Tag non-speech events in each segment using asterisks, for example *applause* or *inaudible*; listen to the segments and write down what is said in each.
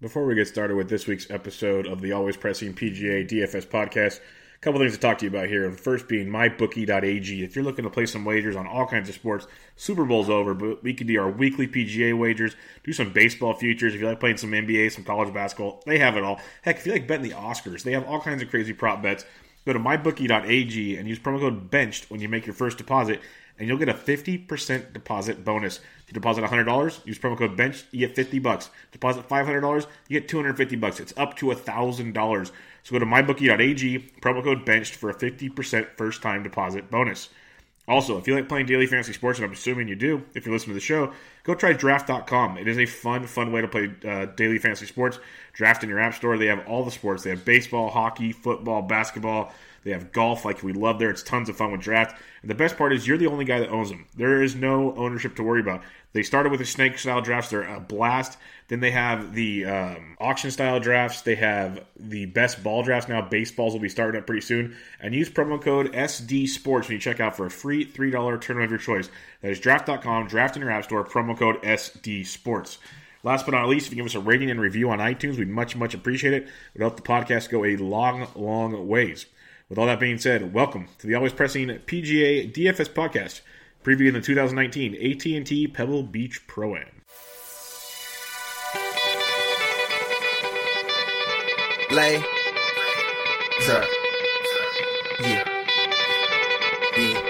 Before we get started with this week's episode of the Always Pressing PGA DFS podcast, a couple things to talk to you about here. The first being mybookie.ag. If you're looking to play some wagers on all kinds of sports, Super Bowl's over, but we can do our weekly PGA wagers, do some baseball futures. If you like playing some NBA, some college basketball, they have it all. Heck, if you like betting the Oscars, they have all kinds of crazy prop bets. Go to mybookie.ag and use promo code BENCHED when you make your first deposit, and you'll get a 50% deposit bonus. If you deposit $100, use promo code BENCH, you get 50 bucks. Deposit $500, you get 250 bucks. It's up to $1,000. So go to mybookie.ag, promo code BENCHED for a 50% first time deposit bonus. Also, if you like playing daily fantasy sports, and I'm assuming you do, if you're listening to the show, go try draft.com. It is a fun, fun way to play uh, daily fantasy sports. Draft in your app store. They have all the sports. They have baseball, hockey, football, basketball. They have golf, like we love there. It's tons of fun with draft. And the best part is you're the only guy that owns them. There is no ownership to worry about. They started with the snake style drafts. They're a blast. Then they have the um, auction style drafts. They have the best ball drafts now. Baseballs will be starting up pretty soon. And use promo code SD Sports when you check out for a free $3 tournament of your choice. That is draft.com, draft in your app store, promo code SD Sports. Last but not least, if you give us a rating and review on iTunes, we'd much, much appreciate it. It would help the podcast go a long, long ways. With all that being said, welcome to the Always Pressing PGA DFS podcast, previewing the 2019 AT&T Pebble Beach Pro Am. Lay. Sir. Yeah. Yeah.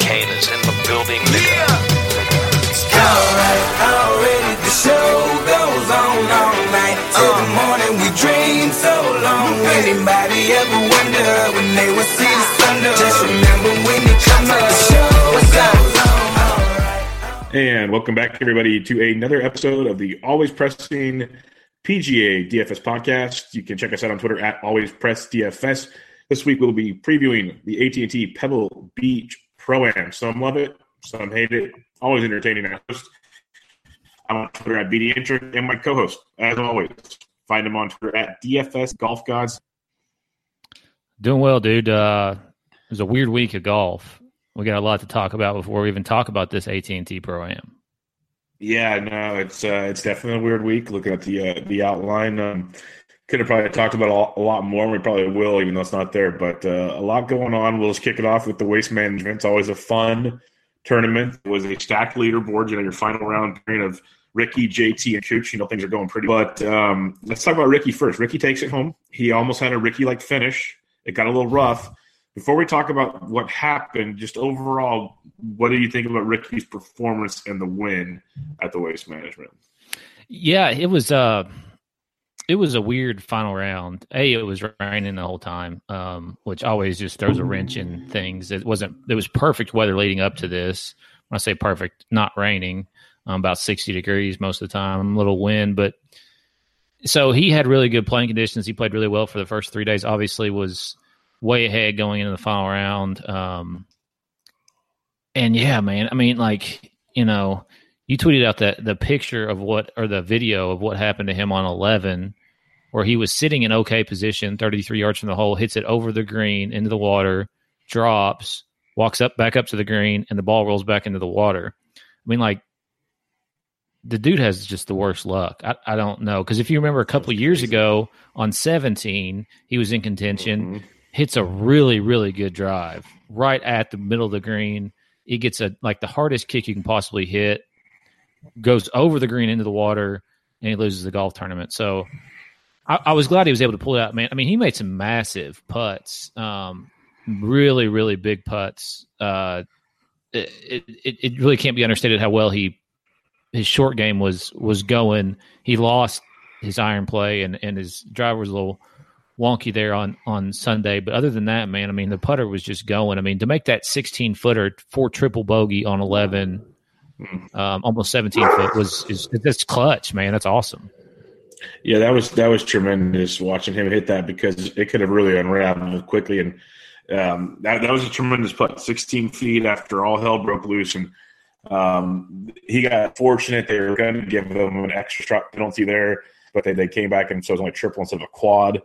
Kane is in the building, nigga. Alright, already the show Anybody ever wonder when they would see the? Just remember when show goes on. And welcome back, everybody, to another episode of the Always Pressing PGA DFS podcast. You can check us out on Twitter at Always Press DFS. This week we'll be previewing the AT&T Pebble Beach Pro Am. Some love it, some hate it. Always entertaining. I host. I'm on Twitter at BD Intric and my co-host, as always, find him on Twitter at DFS Golf Gods. Doing well, dude. Uh, it was a weird week of golf. We got a lot to talk about before we even talk about this AT and T Pro Am. Yeah, no, it's uh, it's definitely a weird week. Looking at the uh, the outline, um, could have probably talked about a lot, more. and We probably will, even though it's not there. But uh, a lot going on. We'll just kick it off with the waste management. It's always a fun tournament. It was a stacked leaderboard. You know, your final round pairing of Rickie, JT, and Cooch. You know, things are going pretty. But um, let's talk about Rickie first. Rickie takes it home. He almost had a Rickie like finish. It got a little rough. Before we talk about what happened, just overall, what do you think about Rickie's performance and the win at the waste management? Yeah, it was uh it was a weird final round. A, it was raining the whole time, um, which always just throws a wrench in things. It wasn't. It was perfect weather leading up to this. When I say perfect, not raining, um, about sixty degrees most of the time, a little wind, but so he had really good playing conditions. He played really well for the first three days. Obviously, was way ahead going into the final round. Um, and yeah, man, I mean, like you know, you tweeted out that the picture of what or the video of what happened to him on eleven, where he was sitting in okay position, thirty three yards from the hole, hits it over the green into the water, drops, walks up back up to the green, and the ball rolls back into the water. I mean, like the dude has just the worst luck. I, I don't know because if you remember a couple years ago on 17, he was in contention, hits a really really good drive right at the middle of the green. He gets a like the hardest kick you can possibly hit, goes over the green into the water, and he loses the golf tournament. So I, I was glad he was able to pull it out, man. I mean, he made some massive putts, um, really really big putts. Uh, it, it it really can't be understated how well he his short game was was going. He lost his iron play and and his driver was a little wonky there on on Sunday. But other than that, man, I mean the putter was just going. I mean to make that 16 footer for triple bogey on 11, um, almost 17 foot was is that's clutch, man. That's awesome. Yeah, that was that was tremendous watching him hit that because it could have really unraveled quickly, and um, that that was a tremendous putt. Sixteen feet after all hell broke loose, and um, he got fortunate. They were going to give them an extra strike penalty there, but they, they came back and so it was only triple instead of a quad.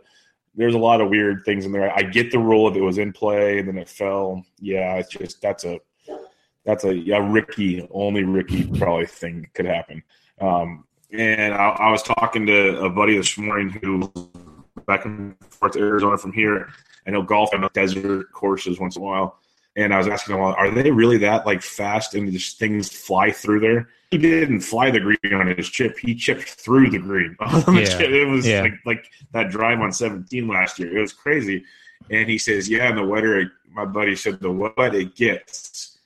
There's a lot of weird things in there. I get the rule if it was in play and then it fell. Yeah, it's just that's a that's a yeah Rickie only Rickie probably thing could happen. Um, and I, I was talking to a buddy this morning who back and forth to Arizona from here, and he'll golf on desert courses once in a while. And I was asking him, are they really that like fast and just things fly through there? He didn't fly the green on his chip; he chipped through the green. *laughs* On the Yeah. chip. It was Yeah. like like that drive on 17 last year. It was crazy. And he says, "Yeah, in the wetter, it, my buddy said the wet it gets."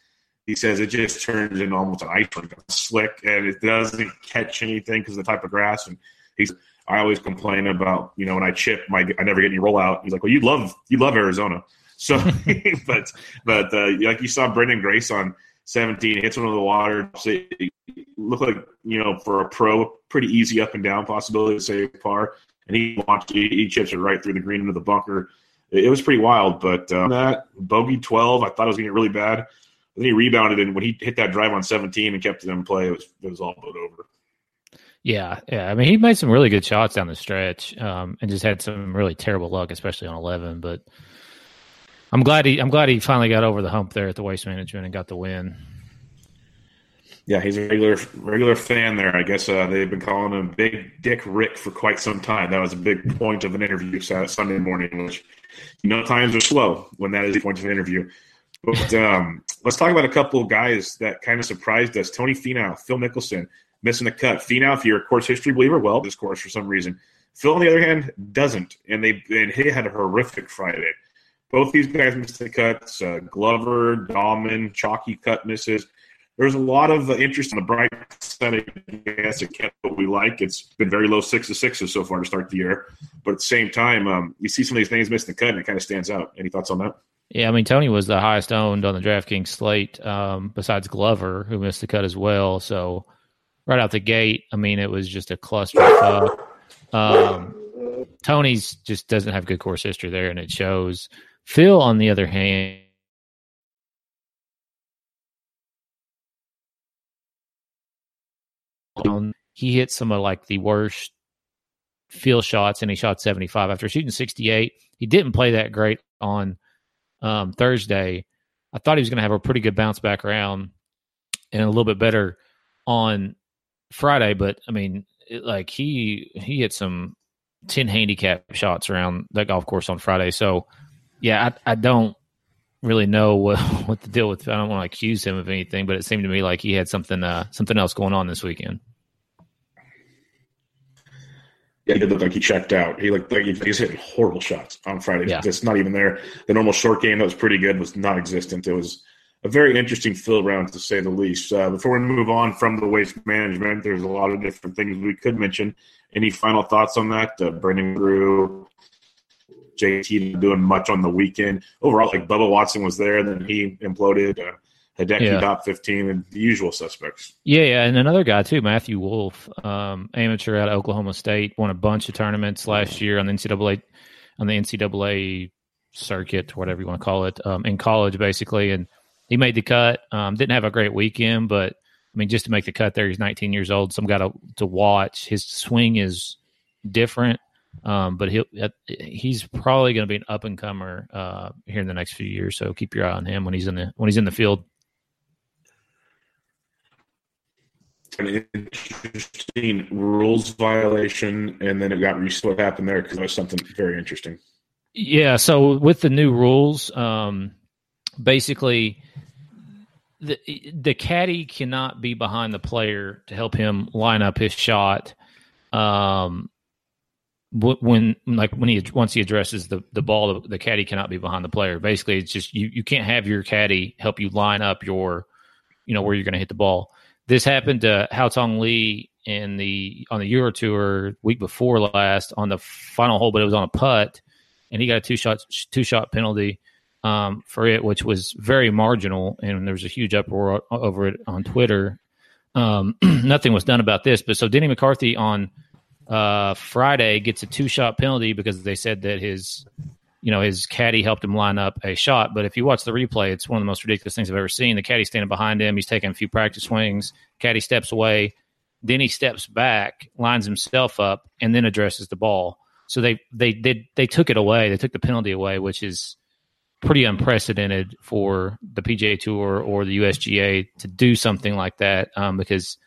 He says it just turns into almost an ice rink, slick, and it doesn't catch anything because of the type of grass. And he's, I always complain about, you know, when I chip, my I never get any rollout. He's like, "Well, you love you love Arizona." So, *laughs* but but uh, like you saw Branden Grace on 17 hits one of the water. So it looked like you know for a pro, pretty easy up and down possibility to save par. And he launched, he, he chips it right through the green into the bunker. It, it was pretty wild. But um, that bogey 12, I thought it was going to get really bad. But then he rebounded, and when he hit that drive on 17 and kept it in play, it was it was all but over. Yeah, yeah. I mean, he made some really good shots down the stretch, um, and just had some really terrible luck, especially on eleven. But I'm glad he, I'm glad he finally got over the hump there at the waste management and got the win. Yeah, he's a regular regular fan there. I guess uh, they've been calling him Big Dick Rick for quite some time. That was a big point of an interview Sunday morning, which you know times are slow when that is the point of an interview. But um, let's talk about a couple of guys that kind of surprised us. Tony Finau, Phil Mickelson missing the cut. Finau, if you're a course history believer, well, this course for some reason. Phil, on the other hand, doesn't, and they and he had a horrific Friday. Both these guys missed the cuts. Uh, Glover, Dahlman, chalky cut misses. There's a lot of interest on the bright side. I guess it kept what we like. It's been very low six to sixes so far to start the year, but at the same time, um, you see some of these names missing the cut, and it kind of stands out. Any thoughts on that? Yeah, I mean Tony was the highest owned on the DraftKings slate, um, besides Glover, who missed the cut as well. So right out the gate, I mean it was just a cluster. Um, Tony's just doesn't have good course history there, and it shows. Phil, on the other hand, he hit some of like the worst field shots, and he shot seventy five after shooting sixty eight. He didn't play that great on um, Thursday. I thought he was going to have a pretty good bounce back around and a little bit better on Friday, but I mean, it, like he he hit some ten handicap shots around that golf course on Friday. So yeah, I, I don't really know what *laughs* what the deal with. I don't want to accuse him of anything, but it seemed to me like he had something uh, something else going on this weekend. Yeah, he did look like he checked out. He looked like he, he's hitting horrible shots on Friday. Yeah. It's not even there. The normal short game that was pretty good was non-existent. It was a very interesting Phil round to say the least. Uh, before we move on from the waste management, there's a lot of different things we could mention. Any final thoughts on that? Uh, Brendan Grew, JT doing much on the weekend. Overall, like Bubba Watson was there, and then he imploded. Uh, Hideki Yeah. top 15, and the usual suspects. Yeah, yeah, and another guy too, Matthew Wolff, um, amateur out of Oklahoma State, won a bunch of tournaments last year on the NCAA on the NCAA circuit, whatever you want to call it, um, in college basically, and he made the cut. Um, didn't have a great weekend, but I mean, just to make the cut there, he's 19 years old. Some guy to, to watch. His swing is different, um, but he'll he's probably going to be an up and comer uh, here in the next few years. So keep your eye on him when he's in the when he's in the field. An interesting rules violation, and then it got re- what happened there because it was something very interesting. Yeah, so with the new rules, um, basically the the caddy cannot be behind the player to help him line up his shot. Um, when like when he once he addresses the the ball, the, caddy cannot be behind the player. Basically, it's just you you can't have your caddy help you line up your, you know, where you're going to hit the ball. This happened to Haotong Li in the on the Euro Tour week before last on the final hole, but it was on a putt, and he got a two shot two shot penalty um, for it, which was very marginal, and there was a huge uproar over it on Twitter. Um, *clears throat* nothing was done about this, but so Denny McCarthy on uh, Friday gets a two shot penalty because they said that his you know his caddy helped him line up a shot. But if you watch the replay, it's one of the most ridiculous things I've ever seen. The caddy standing behind him, he's taking a few practice swings. Caddy steps away, then he steps back, lines himself up, and then addresses the ball. So they they did they took it away. They took the penalty away, which is pretty unprecedented for the PGA Tour or the USGA to do something like that. Um, because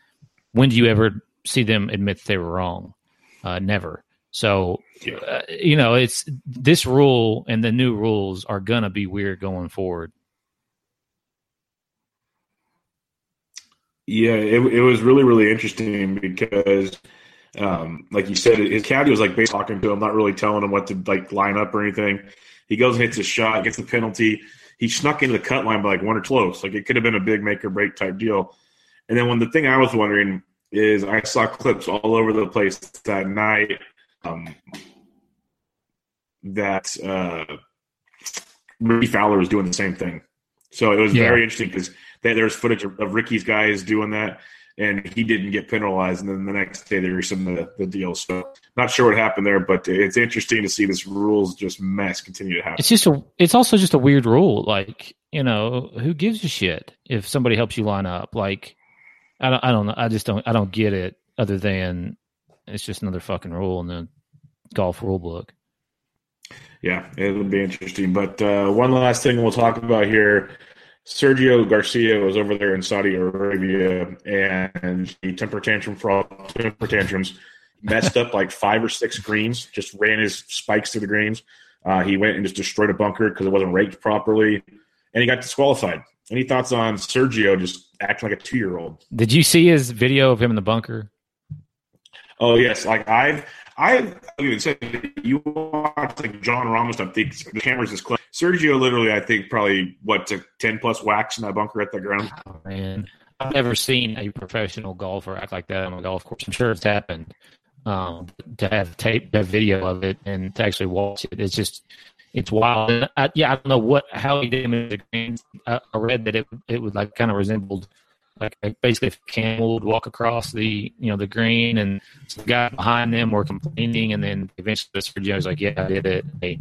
when do you ever see them admit they were wrong. Uh, never. So, uh, you know, it's this rule and the new rules are gonna be weird going forward. Yeah, it, it was really, really interesting because, um, like you said, his caddy was like basically talking to him, not really telling him what to like line up or anything. He goes and hits a shot, gets the penalty. He snuck into the cut line by like one or close. Like it could have been a big make or break type deal. And then when the thing I was wondering is I saw clips all over the place that night um, that uh, Rickie Fowler was doing the same thing. So it was Yeah. very interesting because there's footage of, of Rickie's guys doing that, and he didn't get penalized. And then the next day there they rescinded the, the deal. So not sure what happened there, but it's interesting to see this rules just mess continue to happen. It's just a. It's also just a weird rule. Like you know, who gives a shit if somebody helps you line up? Like, I don't. I don't know. I just don't. I don't get it. Other than it's just another fucking rule in the golf rule book. Yeah, it'll be interesting. But uh, one last thing we'll talk about here. Sergio Garcia was over there in Saudi Arabia and he temper tantrum for all temper tantrums. Messed up like five or six greens, just ran his spikes through the greens. Uh, he went and just destroyed a bunker because it wasn't raked properly, and he got disqualified. Any thoughts on Sergio just acting like a two year old? Did you see his video of him in the bunker? Oh yes, like I've I've even said you watch like John Ramos. I think the cameras is close. Sergio literally, I think probably what took ten plus whacks in that bunker at the ground. Oh, man, I've never seen a professional golfer act like that on a golf course. I'm sure it's happened. Um, to have tape, to have video of it, and to actually watch it, it's just it's wild. And I, yeah, I don't know what how he did it. I, read that it it would like kind of resembled like basically if a camel would walk across the you know the green, and the guy behind them were complaining, and then eventually Sergio was like, "Yeah, I did it." They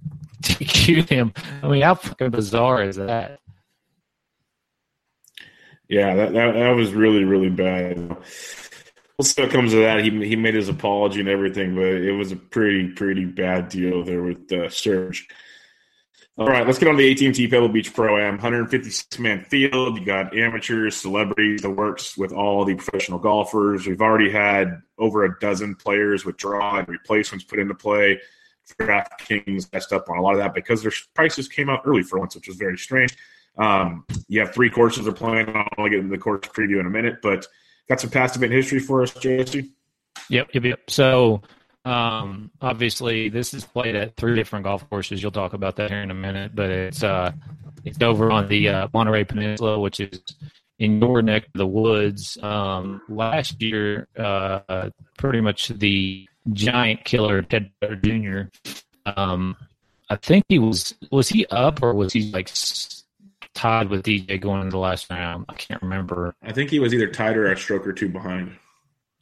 *laughs* DQ'd him. I mean, how fucking bizarre is that? Yeah, that, that that was really really bad. What comes of that. He he made his apology and everything, but it was a pretty pretty bad deal there with uh, Serge. All right, let's get on the AT&T Pebble Beach Pro Am 156 man field. You got amateurs, celebrities, the works with all the professional golfers. We've already had over a dozen players withdraw and replacements put into play. DraftKings messed up on a lot of that because their prices came out early for once, which was very strange. Um, you have three courses they're playing. I'll get into the course preview in a minute, but got some past event history for us, JSC. Yep, yep, yep. So, um, obviously, this is played at three different golf courses. You'll talk about that here in a minute, but it's uh, it's over on the uh, Monterey Peninsula, which is in your neck of the woods. Um, last year, uh, pretty much the giant killer Ted Jr. Um, I think he was was he up or was he like tied with DJ going into the last round? I can't remember. I think he was either tied or a stroke or two behind.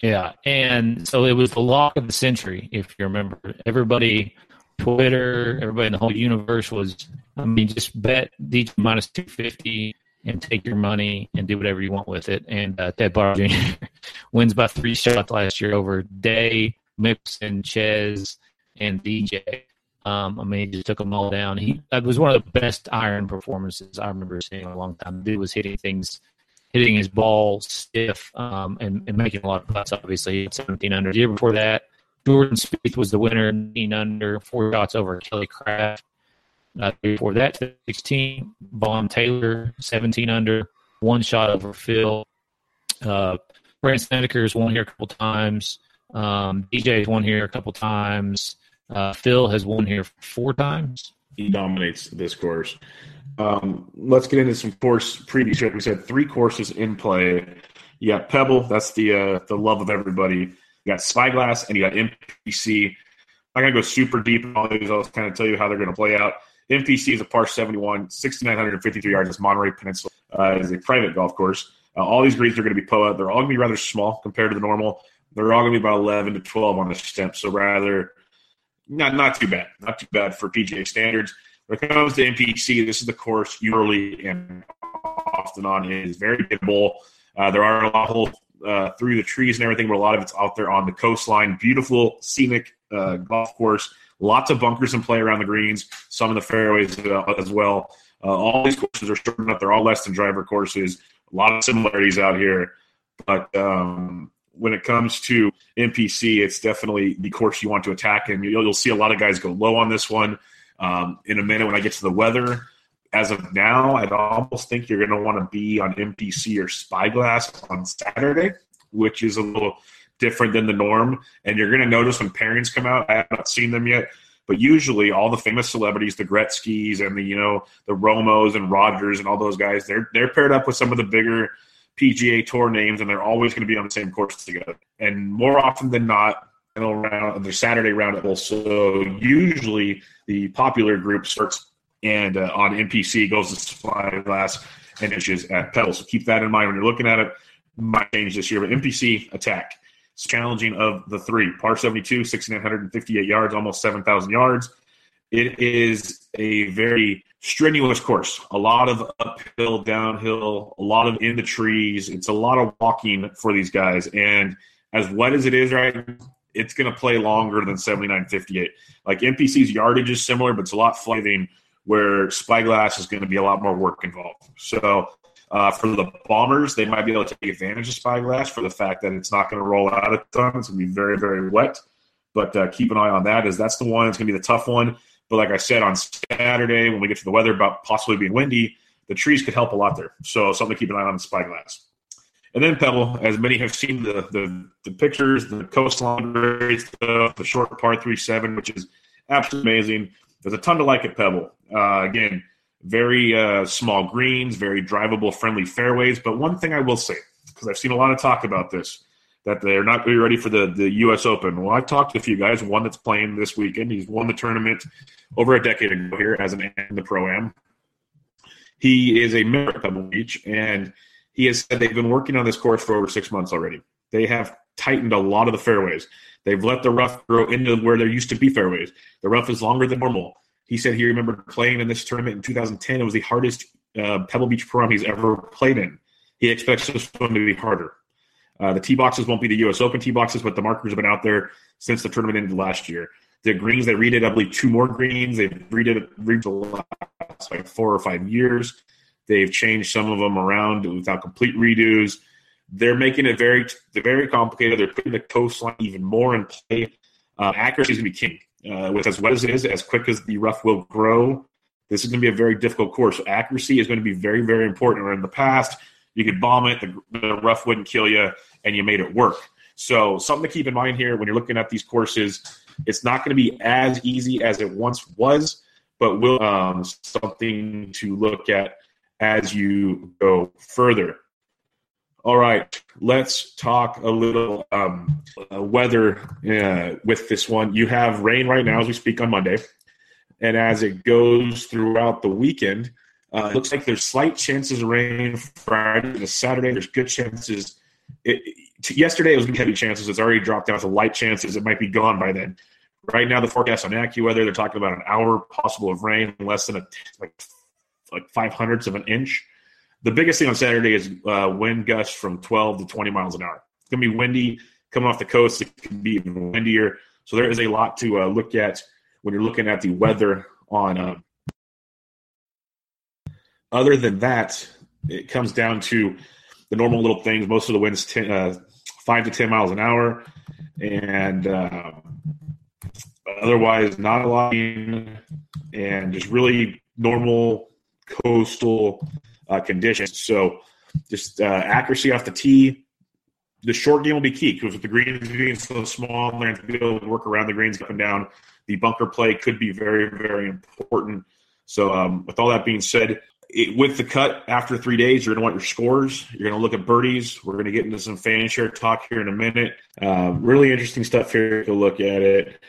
Yeah, and so it was the lock of the century, if you remember. Everybody, Twitter, everybody in the whole universe was, I mean, just bet DJ minus 250 and take your money and do whatever you want with it. And uh, Ted Barr Jr. *laughs* wins by three shots last year over Day, Mixon, Chez, and DJ. Um, I mean, he just took them all down. He that was one of the best iron performances I remember seeing in a long time. Dude was hitting things hitting his ball stiff um, and, and making a lot of putts. Obviously, he had 17 under. The year before that, Jordan Spieth was the winner, 19 under, four shots over Kelly Kraft. Uh, before that, 16, Vaughn Taylor, 17 under, one shot over Phil. Uh, Brandt Snedeker's won here a couple times. Um, DJ's won here a couple times. Uh, Phil has won here four times. He dominates this course. Um, let's get into some course previews. Like we said, three courses in play. You got Pebble, that's the uh, the love of everybody. You got Spyglass, and you got MPC. I'm not gonna go super deep in all these. I'll just kind of tell you how they're gonna play out. MPC is a par 71, 6,953 yards. It's Monterey Peninsula. Uh, is a private golf course. Uh, all these greens are going to be POA. They're all going to be rather small compared to the normal. They're all going to be about 11 to 12 on the Stimp. So rather, not not too bad. Not too bad for PGA standards. When it comes to MPC, this is the course you early and often on is very hittable. Uh, there are a lot of holes uh, through the trees and everything, but a lot of it's out there on the coastline. Beautiful, scenic uh, golf course. Lots of bunkers in play around the greens, some in the fairways uh, as well. Uh, all these courses are short enough. They're all less than driver courses. A lot of similarities out here. But um, when it comes to MPC, it's definitely the course you want to attack, and you'll, you'll see a lot of guys go low on this one. Um, in a minute, when I get to the weather, as of now, I'd almost think you're going to want to be on MPC or Spyglass on Saturday, which is a little different than the norm. And you're going to notice when pairings come out, I have not seen them yet, but usually all the famous celebrities, the Gretzky's and the you know the Romos and Rogers and all those guys, they're they're paired up with some of the bigger PGA Tour names, and they're always going to be on the same course together. And more often than not, around their Saturday. So usually the popular group starts and uh, on MPC goes to Spyglass and issues at Pebble. So keep that in mind when you're looking at it. Might change this year, but MPC attack. It's challenging of the three. Par 72, 6,958 yards, almost 7,000 yards. It is a very strenuous course. A lot of uphill, downhill, a lot of in the trees. It's a lot of walking for these guys. And as wet as it is right it's going to play longer than 79.58. Like MPC's yardage is similar, but it's a lot flathing where Spyglass is going to be a lot more work involved. So uh, for the Bombers, they might be able to take advantage of Spyglass for the fact that it's not going to roll out a ton. It's going to be very, very wet. But uh, keep an eye on that as that's the one. that's going to be the tough one. But like I said, on Saturday, when we get to the weather about possibly being windy, the trees could help a lot there. So something to keep an eye on the Spyglass. And then Pebble, as many have seen the the, the pictures, the coastline stuff, the short par three seven, which is absolutely amazing. There's a ton to like at Pebble. Uh, again, very uh, small greens, very drivable, friendly fairways. But one thing I will say, because I've seen a lot of talk about this, that they're not going to be ready for the, the U.S. Open. Well, I've talked to a few guys. One that's playing this weekend. He's won the tournament over a decade ago here as an in the pro am. He is a member of Pebble Beach, and he has said they've been working on this course for over six months already. They have tightened a lot of the fairways. They've let the rough grow into where there used to be fairways. The rough is longer than normal. He said he remembered playing in this tournament in 2010. It was the hardest uh, Pebble Beach pro am he's ever played in. He expects this one to be harder. Uh, the tee boxes won't be the U.S. Open tee boxes, but the markers have been out there since the tournament ended last year. The greens they redid, I believe, two more greens. They've redid, it redid the last like four or five years. They've changed some of them around without complete redos. They're making it very very complicated. They're putting the coastline even more in play. Uh, accuracy is going to be king. Uh, with as wet as it is, as quick as the rough will grow, this is going to be a very difficult course. Accuracy is going to be very, very important. Where in the past, you could bomb it, the, the rough wouldn't kill you, and you made it work. So something to keep in mind here when you're looking at these courses, it's not going to be as easy as it once was, but will um, something to look at as you go further. All right, let's talk a little um, weather uh, with this one. You have rain right now as we speak on Monday, and as it goes throughout the weekend, uh, it looks like there's slight chances of rain Friday to Saturday. There's good chances. It, yesterday it was heavy chances. It's already dropped down to light chances. It might be gone by then. Right now, the forecast on AccuWeather, they're talking about an hour possible of rain, less than a like like five hundredths of an inch. The biggest thing on Saturday is uh, wind gusts from 12 to 20 miles an hour. It's going to be windy coming off the coast. It can be even windier. So there is a lot to uh, look at when you're looking at the weather on. Other than that, it comes down to the normal little things. Most of the winds ten, uh, five to 10 miles an hour, and uh, otherwise not a lot, and just really normal coastal uh, conditions. So just uh, accuracy off the tee. The short game will be key because with the greens being so small, they're going to be able to work around the greens up and down. The bunker play could be very, very important. So, um, with all that being said, it, with the cut after three days, you're going to want your scores. You're going to look at birdies. We're going to get into some fan share talk here in a minute. Um, really interesting stuff here to look at it.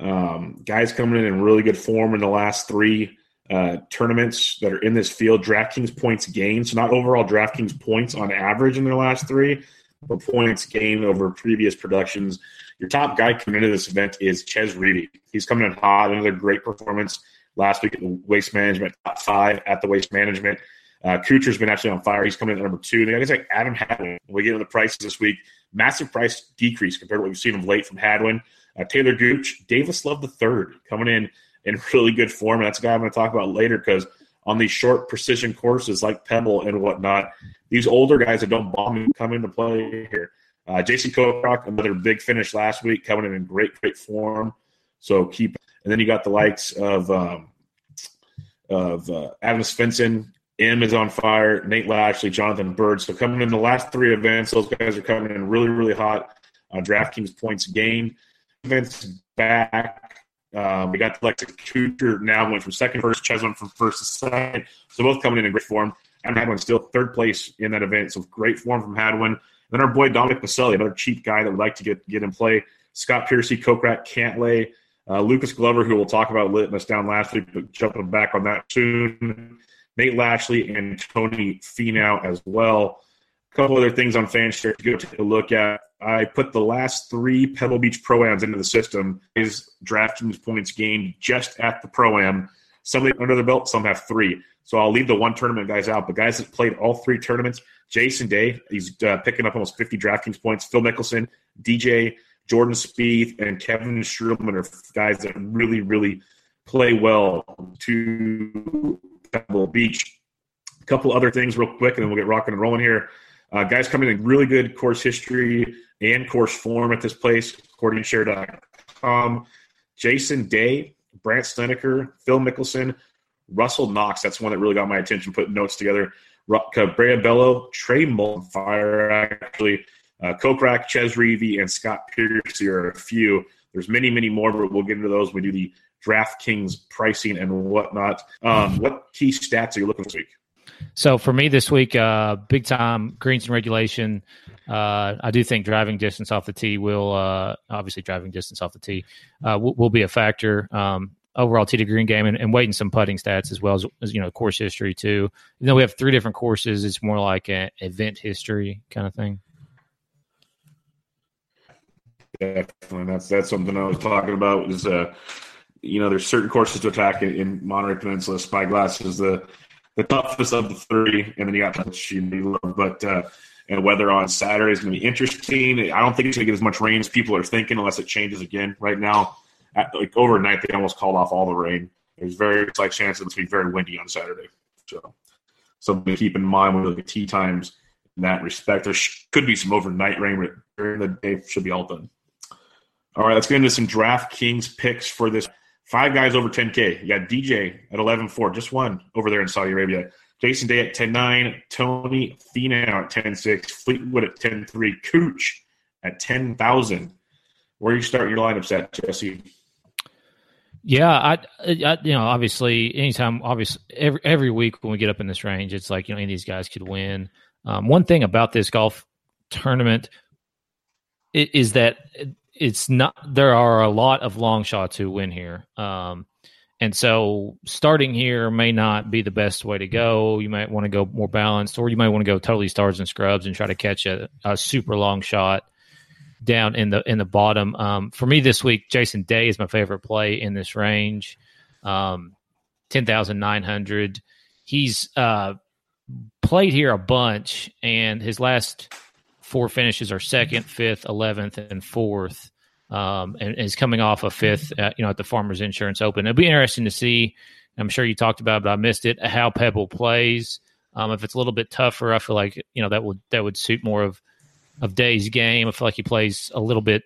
Um, guys coming in in really good form in the last three uh, tournaments that are in this field, DraftKings points gained. So not overall DraftKings points on average in their last three, but points gained over previous productions. Your top guy coming into this event is Chez Reavie. He's coming in hot. Another great performance last week at the Waste Management, top five at the Waste Management. Uh, Kuchar's been actually on fire. He's coming in at number two. The guys like Adam Hadwin. We get into the prices this week. Massive price decrease compared to what we've seen of late from Hadwin. Uh, Talor Gooch, Davis Love the third coming in in really good form. And that's a guy I'm going to talk about later because on these short precision courses like Pebble and whatnot, these older guys that don't bomb me come into play here. Uh, Jason Kokrak, another big finish last week, coming in in great, great form. So keep. And then you got the likes of um, of uh, Adam Svensson. M is on fire. Nate Lashley, Jonathan Byrd. So coming in the last three events, those guys are coming in really, really hot. Uh, DraftKings points gained. Events back. Um, we got the Lexa Kuchar now went from second first, Chesman from first to second. So both coming in in great form. Adam Hadwin still third place in that event. So great form from Hadwin. Then our boy Dominic Maselli, another cheap guy that would like to get get in play. Scott Piercy, Kokrak, Cantlay, uh, Lucas Glover, who we'll talk about letting us down last week, but jumping back on that soon. Nate Lashley and Tony Finau as well. A couple other things on FanShare to go take a look at. I put the last three Pebble Beach Pro-Ams into the system. Is DraftKings points gained just at the Pro-Am. Some under the belt, some have three. So I'll leave the one tournament guys out. But guys that played all three tournaments, Jason Day, he's uh, picking up almost 50 DraftKings points. Phil Mickelson, DJ, Jordan Spieth, and Kevin Streelman are guys that really, really play well to Pebble Beach. A couple other things, real quick, and then we'll get rocking and rolling here. Uh, guys coming in really good course history and course form at this place, according to share.com. Jason Day, Brandt Snedeker, Phil Mickelson, Russell Knox. That's one that really got my attention, putting notes together. Cabrera Bello, Trey Mullinax, actually, uh, Kokrak, Chez Reavie, and Scott Piercy are a few. There's many, many more, but we'll get into those. when We do the DraftKings pricing and whatnot. Um, what key stats are you looking for this week? So for me this week, uh, big time greens and regulation. Uh, I do think driving distance off the tee will uh, obviously driving distance off the tee uh, will, will, be a factor. Um, overall tee to green game and, and waiting some putting stats as well as, as, you know course history too. You know we have three different courses. It's more like an event history kind of thing. Definitely, that's that's something I was talking about. Is uh, you know, there's certain courses to attack in, in Monterey Peninsula. Spyglass is the the toughest of the three, and then you got but uh, and weather on Saturday is going to be interesting. I don't think it's going to get as much rain as people are thinking, unless it changes again. Right now, at, like overnight, they almost called off all the rain. There's very slight chance it's going to be very windy on Saturday, so something to keep in mind with the tee times in that respect. There sh- could be some overnight rain, but during the day should be all done. All right, let's get into some DraftKings picks for this Five guys over 10K. You got DJ at 11.4, just one over there in Saudi Arabia. Jason Day at 10.9. Tony Finau at 10.6. Fleetwood at 10.3. Cooch at 10,000. Where you start your lineups at, Jesse? Yeah, I, I, you know, obviously, anytime, obviously, every every week when we get up in this range, it's like you know, any of these guys could win. Um, one thing about this golf tournament is that it's not there are a lot of long shots who win here. Um, and so starting here may not be the best way to go. You might want to go more balanced or you might want to go totally stars and scrubs and try to catch a, a super long shot down in the in the bottom. Um, for me this week jason day is my favorite play in this range. Um, 10900 he's uh, played here a bunch and his last four finishes are second, fifth, eleventh, and fourth. Um, and, is coming off a fifth, at, you know, at the Farmers Insurance Open. It'll be interesting to see. I'm sure you talked about, it, but I missed it. How Pebble plays. Um, if it's a little bit tougher, I feel like you know that would that would suit more of of Day's game. I feel like he plays a little bit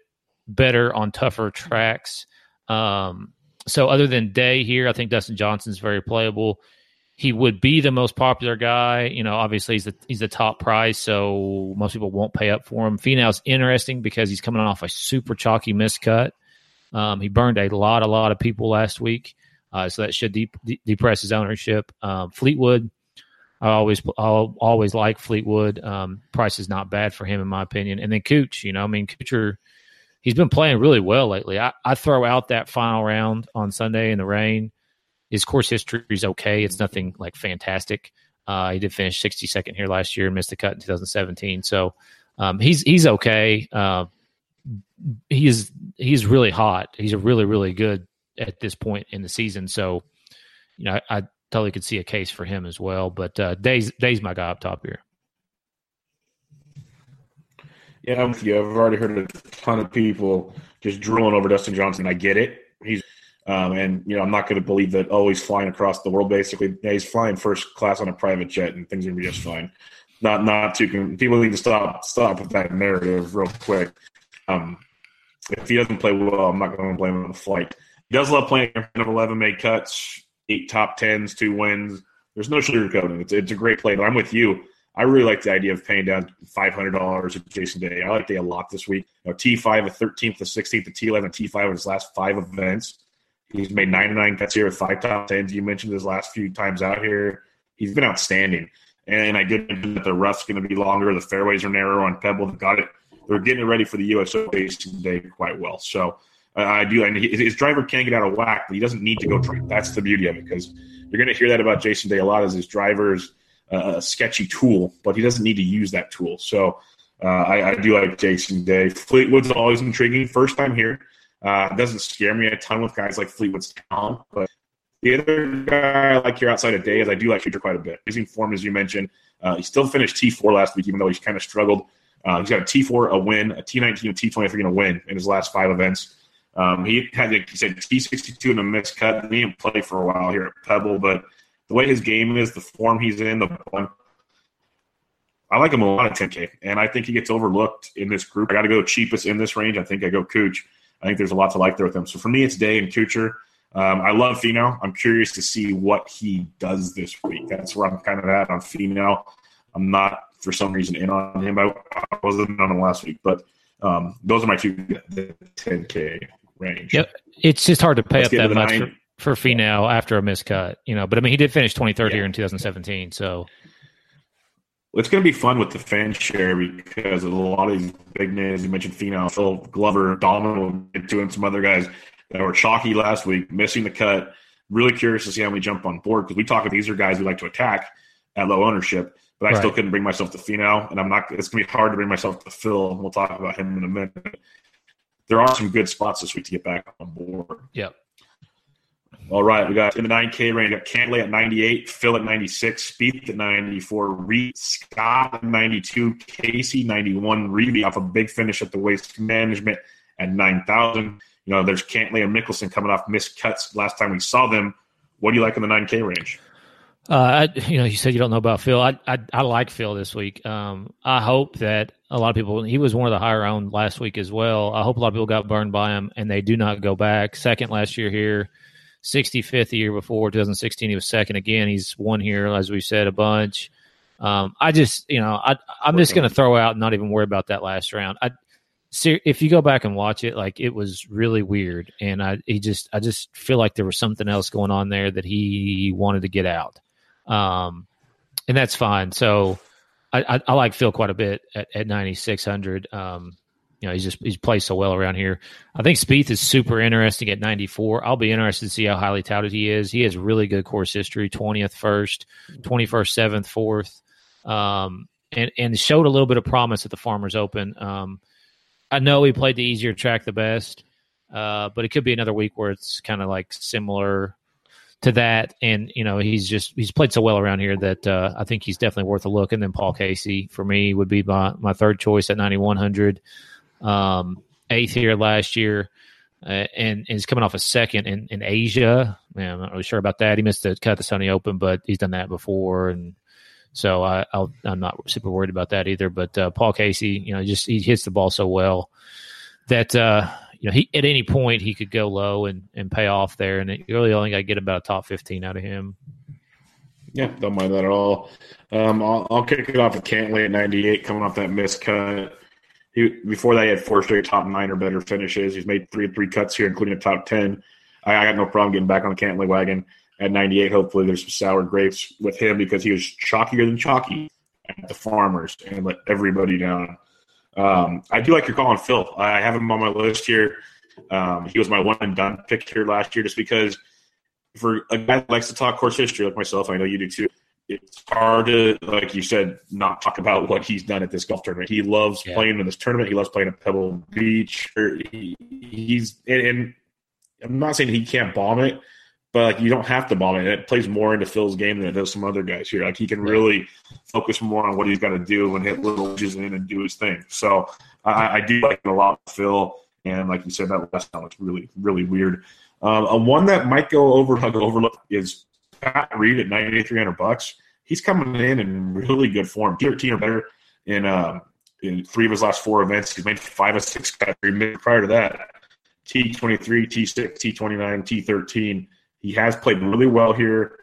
better on tougher tracks. Um, so other than Day here, I think Dustin Johnson's very playable he would be the most popular guy. You know, obviously he's the he's the top price, so most people won't pay up for him. Finau's interesting because he's coming off a super chalky miscut. Um, he burned a lot, a lot of people last week, uh, so that should de- de- depress his ownership. Um, Fleetwood, I always I'll always like Fleetwood. Um, price is not bad for him in my opinion. And then Cooch, you know, I mean Kuchar, he's been playing really well lately. I, I throw out that final round on Sunday in the rain his course history is okay. It's nothing like fantastic. Uh, he did finish 62nd here last year, missed the cut in 2017. So um, he's he's okay. Uh, he's he's really hot. He's a really really good at this point in the season. So you know, I, I totally could see a case for him as well. But uh, Day's Day's my guy up top here. Yeah, I'm with you. I've already heard a ton of people just drooling over Dustin Johnson. I get it. He's um, and you know, I'm not going to believe that oh flying across the world. Basically, yeah, he's flying first class on a private jet, and things are going to be just fine. not not too. People need to stop stop with that narrative real quick. Um, if he doesn't play well, I'm not going to blame him on the flight. He does love playing of 11 made cuts, eight top tens, two wins. There's no sugarcoating. It's, it's a great play, but I'm with you. I really like the idea of paying down $500 at Jason Day. I like Day a lot this week. You know, T5 at 13th, the 16th, the T11, and T5 in his last five events. He's made 99 cuts here with five top tens. You mentioned his last few times out here. He's been outstanding. And I mention that the rough's going to be longer. The fairways are narrow on Pebble. They got it. They're getting it ready for the US Open today quite well. So uh, I do. And he- his driver can get out of whack, but he doesn't need to go try. That's the beauty of it because you're going to hear that about Jason Day a lot. Is his driver's uh, a sketchy tool, but he doesn't need to use that tool. So uh, I, I do like Jason Day. Fleetwood's always intriguing. First time here. Uh, it doesn't scare me a ton with guys like Fleetwood's talent, but the other guy I like here outside of Day is I do like Future quite a bit. Using form, as you mentioned, uh, he still finished T4 last week, even though he's kind of struggled. Uh, he's got a T4, a win, a T19, a T23, and a win in his last five events. Um, he had, like he said, T62 and a missed cut. He didn't play for a while here at Pebble, but the way his game is, the form he's in, the I like him a lot at 10K, and I think he gets overlooked in this group. I got to go cheapest in this range. I think I go Cooch. I think there's a lot to like there with him. So for me, it's Day and Kuchar. Um, I love Finau. I'm curious to see what he does this week. That's where I'm kind of at on Finau. I'm not, for some reason, in on him. I, I wasn't on him last week, but um, those are my two the 10K range. Yep. It's just hard to pay Let's up that much nine. for, for Finau after a miscut, you know. But I mean, he did finish 23rd Yeah. here in 2017, so It's going to be fun with the fan share because a lot of these big names. You mentioned Finau, Phil Glover, Domino, and some other guys that were chalky last week, missing the cut. Really curious to see how many jump on board because we talk about these are guys we like to attack at low ownership, but I Right. still couldn't bring myself to Finau, and I'm not. It's going to be hard to bring myself to Phil. We'll talk about him in a minute. There are some good spots this week to get back on board. yep. All right, we got in the 9K range, got Cantlay at 98, Phil at 96, Spieth at 94, Reed, Scott at 92, Casey 91, Reedy off a big finish at the Waste Management at 9,000. You know, there's Cantlay and Mickelson coming off missed cuts last time we saw them. What do you like in the 9K range? Uh, I, you know, you said you don't know about Phil. I, I I like Phil this week. Um, I hope that a lot of people. He was one of the higher owned last week as well. I hope a lot of people got burned by him and they do not go back. Second last year here, 65th the year before 2016. He was second again. He's won here as we said a bunch. Um, I just you know I I'm just going to throw out and not even worry about that last round. I ser- if you go back and watch it, like it was really weird, and I he just I just feel like there was something else going on there that he wanted to get out um, and that's fine. So I, I, I like Phil quite a bit at, at 9600. Um, you know, he's just he's played so well around here. I think Spieth is super interesting at 94. I'll be interested to see how highly touted he is. He has really good course history: 20th, first, 21st, seventh, fourth, um, and and showed a little bit of promise at the Farmers Open. Um, I know he played the easier track the best, uh, but it could be another week where it's kind of like similar to that. And you know, he's just he's played so well around here that uh, I think he's definitely worth a look. And then Paul Casey for me would be my my third choice at ninety one hundred. Um, eighth here last year. Uh, and, and he's coming off a second in, in Asia. Man, I'm not really sure about that. He missed the cut the Sony Open, but he's done that before, and so I, I'll, I'm not super worried about that either. But uh, Paul Casey, you know, just he hits the ball so well that uh, you know he at any point he could go low and, and pay off there, and it really only got to get about a top 15 out of him. Yeah, don't mind that at all. Um, I'll, I'll kick it off with Cantlay at 98, coming off that missed cut. He, before that, he had four straight top nine or better finishes. He's made three three cuts here, including a top 10. I, I got no problem getting back on the Cantlay wagon at 98. Hopefully, there's some sour grapes with him because he was chalkier than chalky at the Farmers and let everybody down. Um, I do like your call on Phil. I have him on my list here. Um, he was my one and done pick here last year just because for a guy that likes to talk course history like myself, I know you do too. It's hard to, like you said, not talk about what he's done at this golf tournament. He loves Yeah. playing in this tournament. He loves playing at Pebble Beach. He, he's and, and I'm not saying he can't bomb it, but like you don't have to bomb it. It plays more into Phil's game than it does some other guys here. Like he can really focus more on what he's got to do and hit little edges in and do his thing. So I, I do like it a lot, Phil. And like you said, that last time was really, really weird. Um, a one that might go over *laughs* overlooked is Pat Reed at ninety three hundred bucks. he's coming in in really good form. T13 or better in uh, in three of his last four events. He's made five or six cuts. Prior to that, T23, T6, T29, T13. He has played really well here.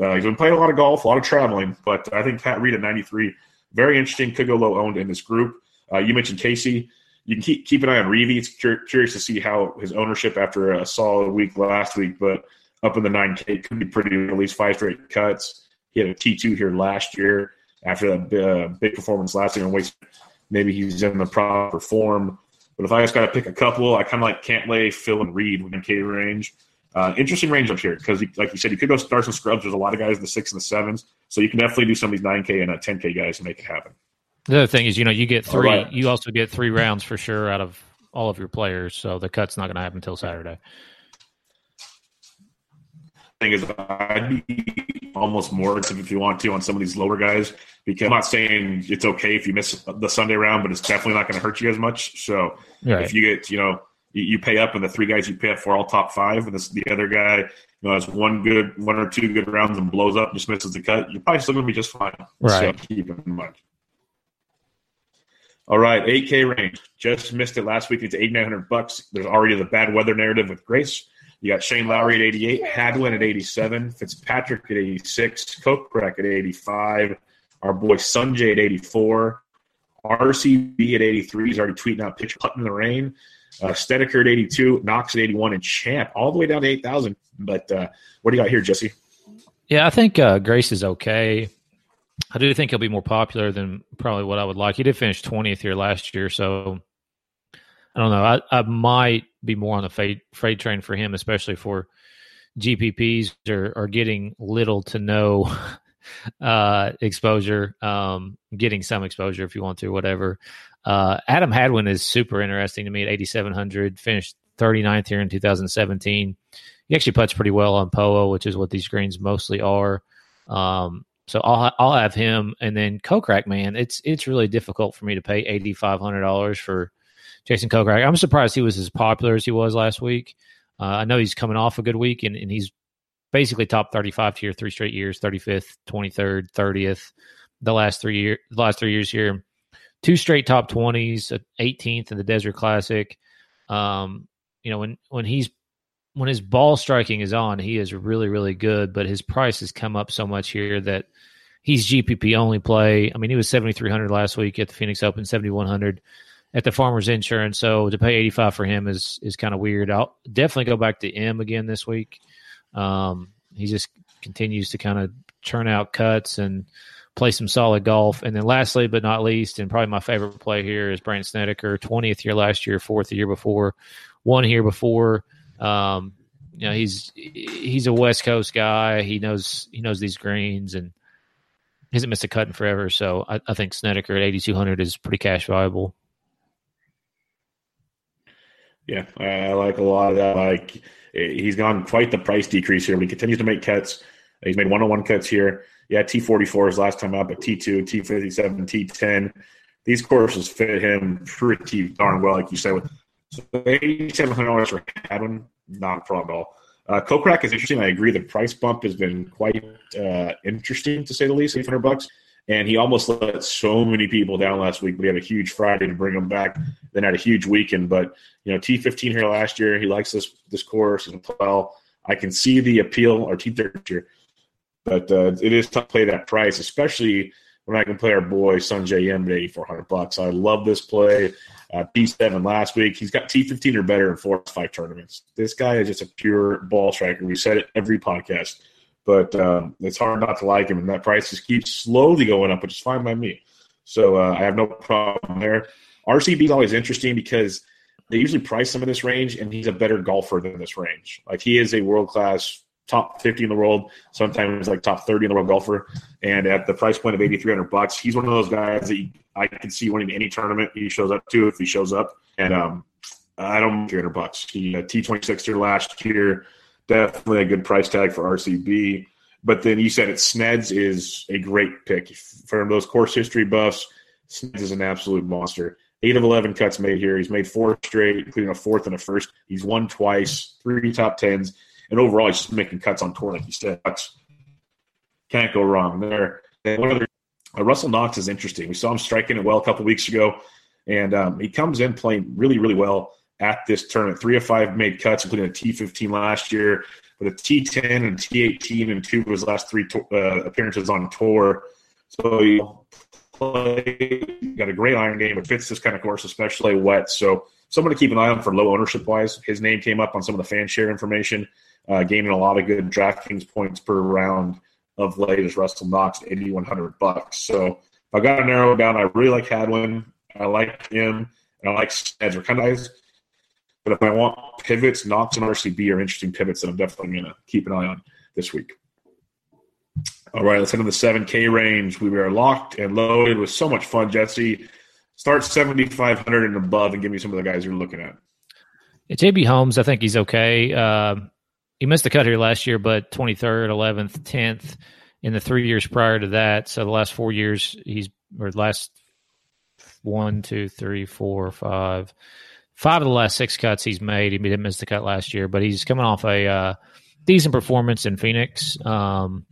Uh, he's been playing a lot of golf, a lot of traveling, but I think Pat Reed at 93, very interesting. Could go low owned in this group. Uh, you mentioned Casey. You can keep keep an eye on Reavie. It's cur- curious to see how his ownership after a solid week last week, but up in the 9K could be pretty, at least five straight cuts. He had a T2 here last year after that uh, big performance last year and waste. Maybe he's in the proper form. But if I just got to pick a couple, I kind of like Cantlay, Phil, and Reed within K range. Uh, interesting range up here because, like you said, you could go start some scrubs. There's a lot of guys in the six and the sevens, so you can definitely do some of these 9K and 10K guys to make it happen. The other thing is, you know, you get three. right. You also get three rounds for sure out of all of your players. So the cut's not going to happen until Saturday. Thing is I'd be almost more if you want to on some of these lower guys because I'm not saying it's okay if you miss the Sunday round, but it's definitely not going to hurt you as much. So Right. if you get, you know, you, you pay up and the three guys you pay up for all top five, and this the other guy, you know, has one good, one or two good rounds and blows up, just misses the cut, you're probably still going to be just fine. Right. So keep in mind. All right, 8K range. Just missed it last week. It's 8,900 bucks. There's already the bad weather narrative with Grace. You got Shane Lowry at 88, Hadwin at 87, Fitzpatrick at 86, Kokrak at 85, our boy Sungjae at 84, RCB at 83. He's already tweeting out pitch putting in the rain. Uh, Snedeker at 82, Knox at 81, and Champ all the way down to 8,000. But uh, what do you got here, Jesse? Yeah, I think uh, Grace is okay. I do think he'll be more popular than probably what I would like. He did finish 20th here last year, so I don't know. I, I might be more on the freight, freight train for him, especially for GPPs are, are getting little to no *laughs* uh, exposure, um, getting some exposure if you want to, whatever. Uh, Adam Hadwin is super interesting to me at 8,700, finished 39th here in 2017. He actually puts pretty well on POA, which is what these greens mostly are. Um, so I'll I'll have him, and then Kokrak, man, it's it's really difficult for me to pay eighty five hundred dollars for Jason Kokrak. I'm surprised he was as popular as he was last week. Uh, I know he's coming off a good week, and, and he's basically top thirty five here three straight years, thirty fifth, twenty third, thirtieth, the last three year the last three years here, two straight top twenties, eighteenth in the Desert Classic. Um, you know when when he's when his ball striking is on, he is really, really good. But his price has come up so much here that he's GPP only play. I mean, he was seventy three hundred last week at the Phoenix Open, seventy one hundred at the Farmers Insurance. So to pay eighty five for him is is kind of weird. I'll definitely go back to Im again this week. Um, he just continues to kind of churn out cuts and play some solid golf. And then lastly, but not least, and probably my favorite play here is Brandt Snedeker, twentieth year last year, fourth year before, one here before. Um, you know, he's he's a West Coast guy. He knows he knows these greens and he hasn't missed a cut in forever. So I, I think Snedeker at eighty two hundred is pretty cash valuable. Yeah, I like a lot of that. Like he's gone quite the price decrease here, but he continues to make cuts. He's made one-on-one cuts here. Yeah, T forty four is last time up, but T two, T fifty seven, T ten. These courses fit him pretty darn well, like you said. With so eighty seven hundred dollars for Hadwin, not a problem at all. Uh, Kokrak is interesting. I agree. The price bump has been quite uh, interesting to say the least. Eight hundred bucks, and he almost let so many people down last week. We had a huge Friday to bring him back. Then had a huge weekend. But you know, T fifteen here last year. He likes this this course as well. I can see the appeal, or T thirteen here, but uh, it is tough to play that price, especially when I can play our boy Sungjae Im at eighty four hundred bucks. I love this play. Uh, T7 last week. He's got T15 or better in four or five tournaments. This guy is just a pure ball striker. We said it every podcast, but um, it's hard not to like him. And that price just keeps slowly going up, which is fine by me. So uh, I have no problem there. RCB is always interesting because they usually price him in this range, and he's a better golfer than this range. Like he is a world class top 50 in the world, sometimes like top 30 in the world golfer. And at the price point of 8,300 bucks, he's one of those guys that you, I can see winning any tournament he shows up to if he shows up. And um, I don't 300 bucks. He had T26 here last year, definitely a good price tag for RCB. But then you said it, Sneds is a great pick for those course history buffs. Sneds is an absolute monster. Eight of 11 cuts made here. He's made four straight, including a fourth and a first. He's won twice, three top tens. And overall, he's just making cuts on tour, like you said. Can't go wrong there. And one other, uh, Russell Knox is interesting. We saw him striking it well a couple weeks ago, and um, he comes in playing really, really well at this tournament. Three of five made cuts, including a T15 last year, with a T10 and T18 and two of his last three to- uh, appearances on tour. So he play, got a great iron game. It fits this kind of course, especially wet. So someone to keep an eye on for low ownership wise. His name came up on some of the fan share information, uh, gaining a lot of good DraftKings points per round of late as Russell Knox, eighty one hundred bucks. So I got to narrow down, I really like Hadwin. I like him, and I like Sneds. kind of guys. But if I want pivots, Knox and RCB are interesting pivots that I'm definitely going to keep an eye on this week. All right, let's head to the 7K range. We are locked and loaded with so much fun, Jesse. Start 7,500 and above and give me some of the guys you're looking at. Yeah, JB Holmes, I think he's okay. Uh, he missed the cut here last year, but 23rd, 11th, 10th in the three years prior to that. So the last four years, he's, or last one, two, three, four, five, five of the last six cuts he's made. He didn't miss the cut last year, but he's coming off a uh, decent performance in Phoenix. Um,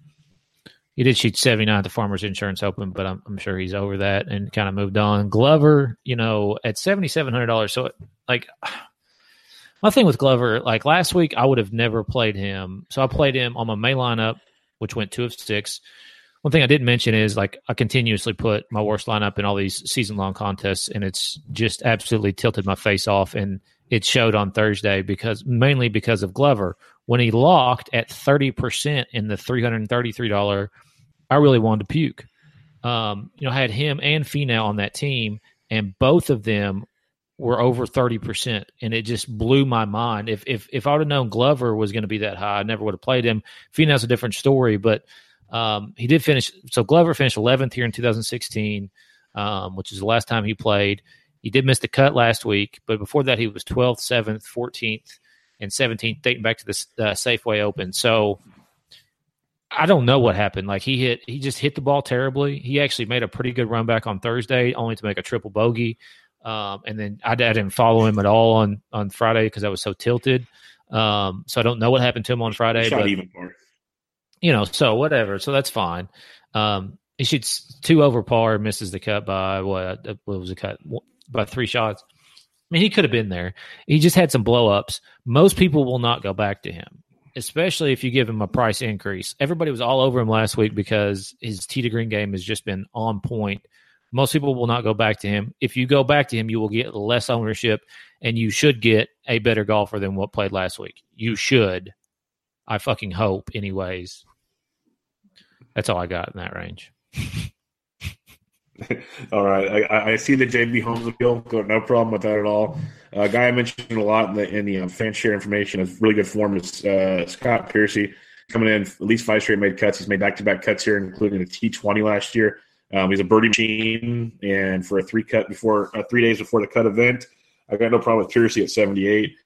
he did shoot 79 at the Farmers Insurance Open, but I'm, I'm sure he's over that and kind of moved on. Glover, you know, at $7,700. So, like, *sighs* my thing with Glover, like last week, I would have never played him. So I played him on my main lineup, which went two of six. One thing I didn't mention is like I continuously put my worst lineup in all these season long contests, and it's just absolutely tilted my face off. And it showed on Thursday because mainly because of Glover. When he locked at 30% in the $333 I really wanted to puke. Um, you know, I had him and Finau on that team, and both of them were over thirty percent, and it just blew my mind. If if if I would have known Glover was going to be that high, I never would have played him. Finau's a different story, but um, he did finish. So Glover finished eleventh here in 2016, um, which is the last time he played. He did miss the cut last week, but before that he was 12th, 7th, 14th, and 17th, dating back to the uh, Safeway Open. So I don't know what happened. Like he hit, he just hit the ball terribly. He actually made a pretty good run back on Thursday, only to make a triple bogey. Um, and then I, I, didn't follow him at all on on Friday because I was so tilted. Um, so I don't know what happened to him on Friday. Shot even more. You know, so whatever. So that's fine. Um, he shoots two over par, misses the cut by what? What was the cut? By three shots. I mean, he could have been there. He just had some blow ups. Most people will not go back to him especially if you give him a price increase. Everybody was all over him last week because his tee to green game has just been on point. Most people will not go back to him. If you go back to him, you will get less ownership and you should get a better golfer than what played last week. You should. I fucking hope, anyways. That's all I got in that range. *laughs* all right, I, I, see the JB Holmes appeal. No problem with that at all. A uh, guy I mentioned a lot in the, in the um, fan share information is really good form is uh, Scott Piercy coming in at least five straight made cuts. He's made back to back cuts here, including a T twenty last year. Um, he's a birdie machine, and for a three cut before uh, three days before the cut event, I got no problem with Piercy at seventy eight.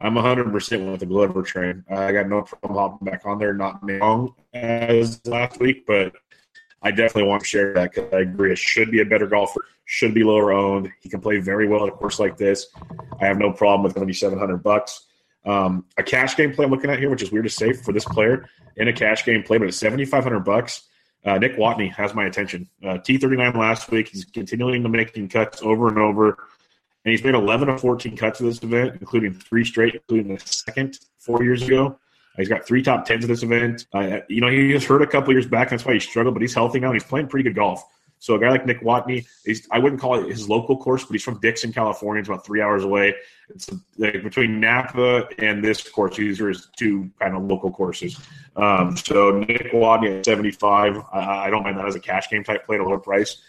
I'm 100 percent with the Glover train. I got no problem hopping back on there, not long as last week, but I definitely want to share that because I agree. It should be a better golfer, should be lower owned. He can play very well at a course like this. I have no problem with going to be 700 bucks. Um, a cash game play I'm looking at here, which is weird to say for this player in a cash game play, but at 7,500 bucks, uh, Nick Watney has my attention. Uh, T39 last week. He's continuing to making cuts over and over, and he's made 11 of 14 cuts of this event, including three straight, including the second four years ago. He's got three top tens at this event. Uh, you know, he was hurt a couple years back. That's why he struggled, but he's healthy now. And he's playing pretty good golf. So a guy like Nick Watney, I wouldn't call it his local course, but he's from Dixon, California. It's about three hours away. It's like between Napa and this course. These are his two kind of local courses. Um, so Nick Watney at 75. I, I, don't mind that as a cash game type play at a lower price.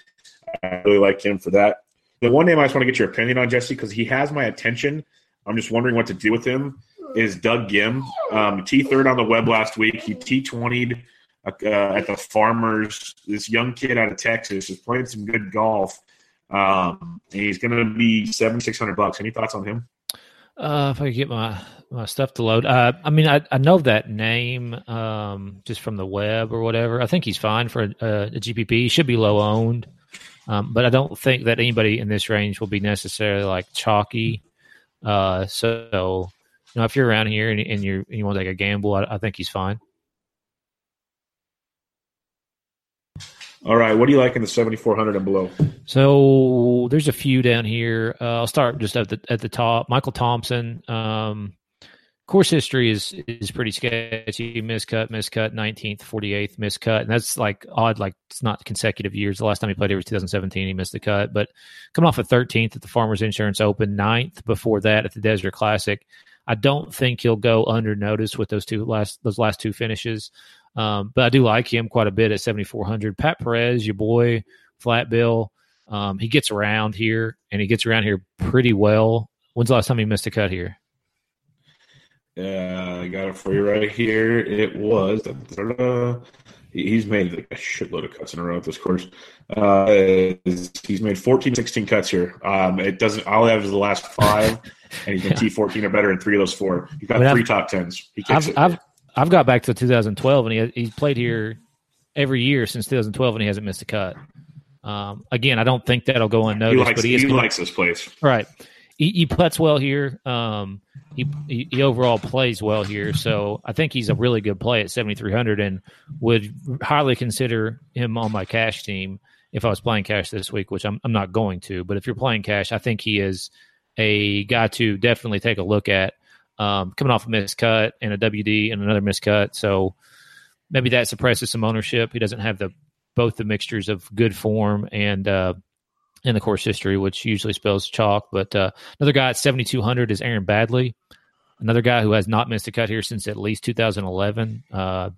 I really like him for that. The one name I just want to get your opinion on, Jesse, because he has my attention. I'm just wondering what to do with him is Doug Ghim Um, T third on the web last week. He T 20'd uh, at the Farmers. This young kid out of Texas is playing some good golf. Um, he's going to be seventy six hundred bucks. Any thoughts on him? Uh, if I could get my, my stuff to load. Uh, I mean, I, I know that name um, just from the web or whatever. I think he's fine for a, a GPP. He should be low owned, um, but I don't think that anybody in this range will be necessarily like chalky. Uh, so you know, if you're around here and, and you you want to take a gamble, I, I think he's fine. All right, what do you like in the 7400 and below? So there's a few down here. Uh, I'll start just at the at the top. Michael Thompson. Um, course history is is pretty sketchy. Miscut, miscut, 19th, 48th, miscut, and that's like odd. Like it's not consecutive years. The last time he played here was 2017. He missed the cut, but coming off a 13th at the Farmers Insurance Open, 9th before that at the Desert Classic. I don't think he'll go under notice with those two last those last two finishes. Um, but I do like him quite a bit at 7,400. Pat Perez, your boy, flat bill. Um, he gets around here and he gets around here pretty well. When's the last time he missed a cut here? Yeah, I got it for you right here. It was. He's made like a shitload of cuts in a row at this course. Uh, he's made 14, 16 cuts here. Um, it doesn't. All I have is the last five, *laughs* and he's been T fourteen or better in three of those four. He's got I mean, 3 I've- top tens. He I've. I've I've got back to 2012 and he he's played here every year since 2012 and he hasn't missed a cut. Um, again, I don't think that'll go he unnoticed, likes, but he he likes this place. right. He, he puts well here. Um, he, he he overall plays well here, so I think he's a really good play at 7300 and would highly consider him on my cash team if I was playing cash this week, which I'm I'm not going to. But if you're playing cash, I think he is a guy to definitely take a look at. Um, coming off a miscut and a WD and another miscut, so maybe that suppresses some ownership. He doesn't have the both the mixtures of good form and uh, and the course history, which usually spells chalk. But uh, another guy at 7,200 is Aaron Baddeley, another guy who has not missed a cut here since at least 2011. Uh,